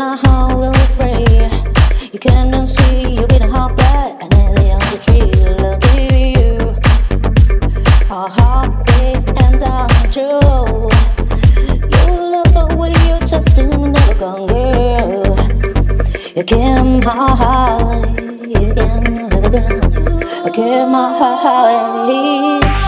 my heart will free. You cannot see, you beat a hot blood, and nearly on the tree. Look at you. Our heart beats and our true. You look away, you trust, you never gone, girl. You came high, you came never gone. I came high.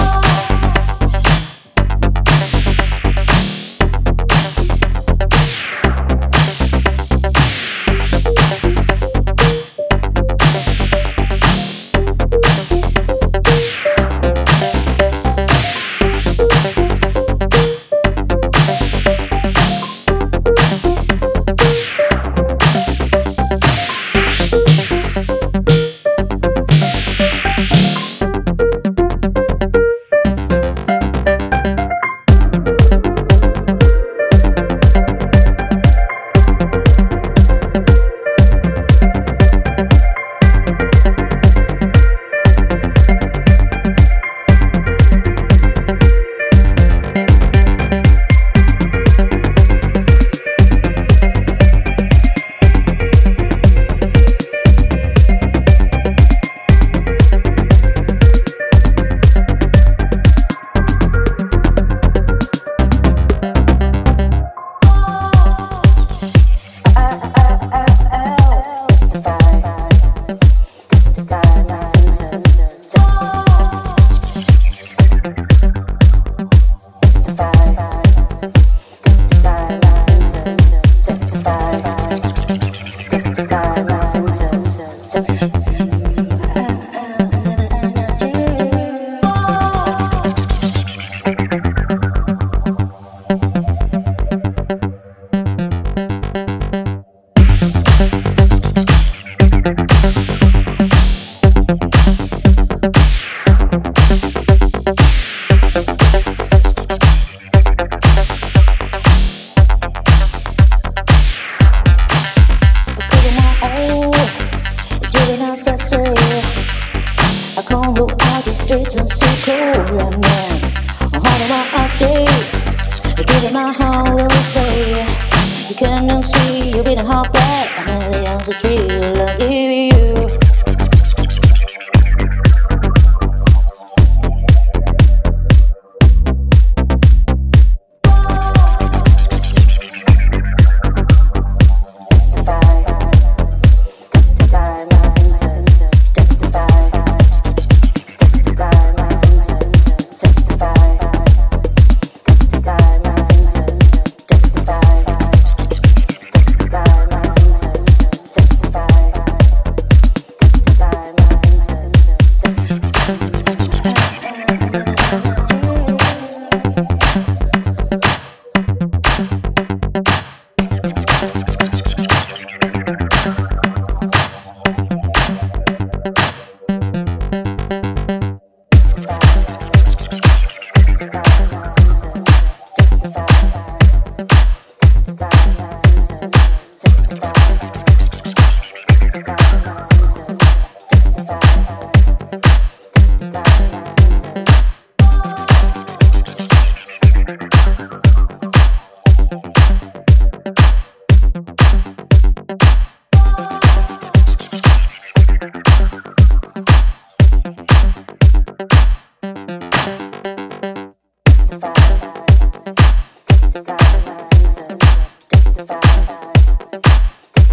curtains to cold, at night. I'm I stay? eyes straight, giving my heart away. You can't unsee, you've been a heartbreak.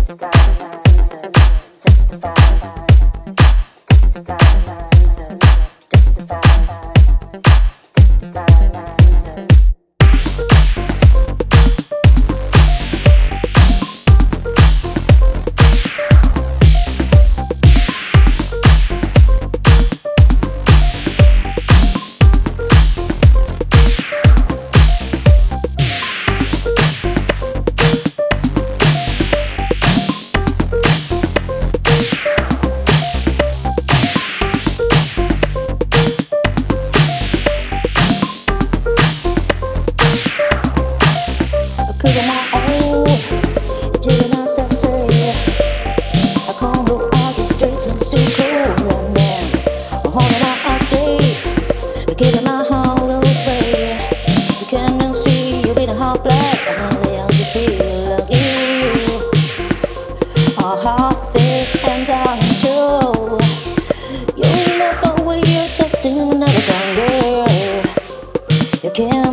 Testify. Aha, this time's on true. You left over, you're just another girl. You can't.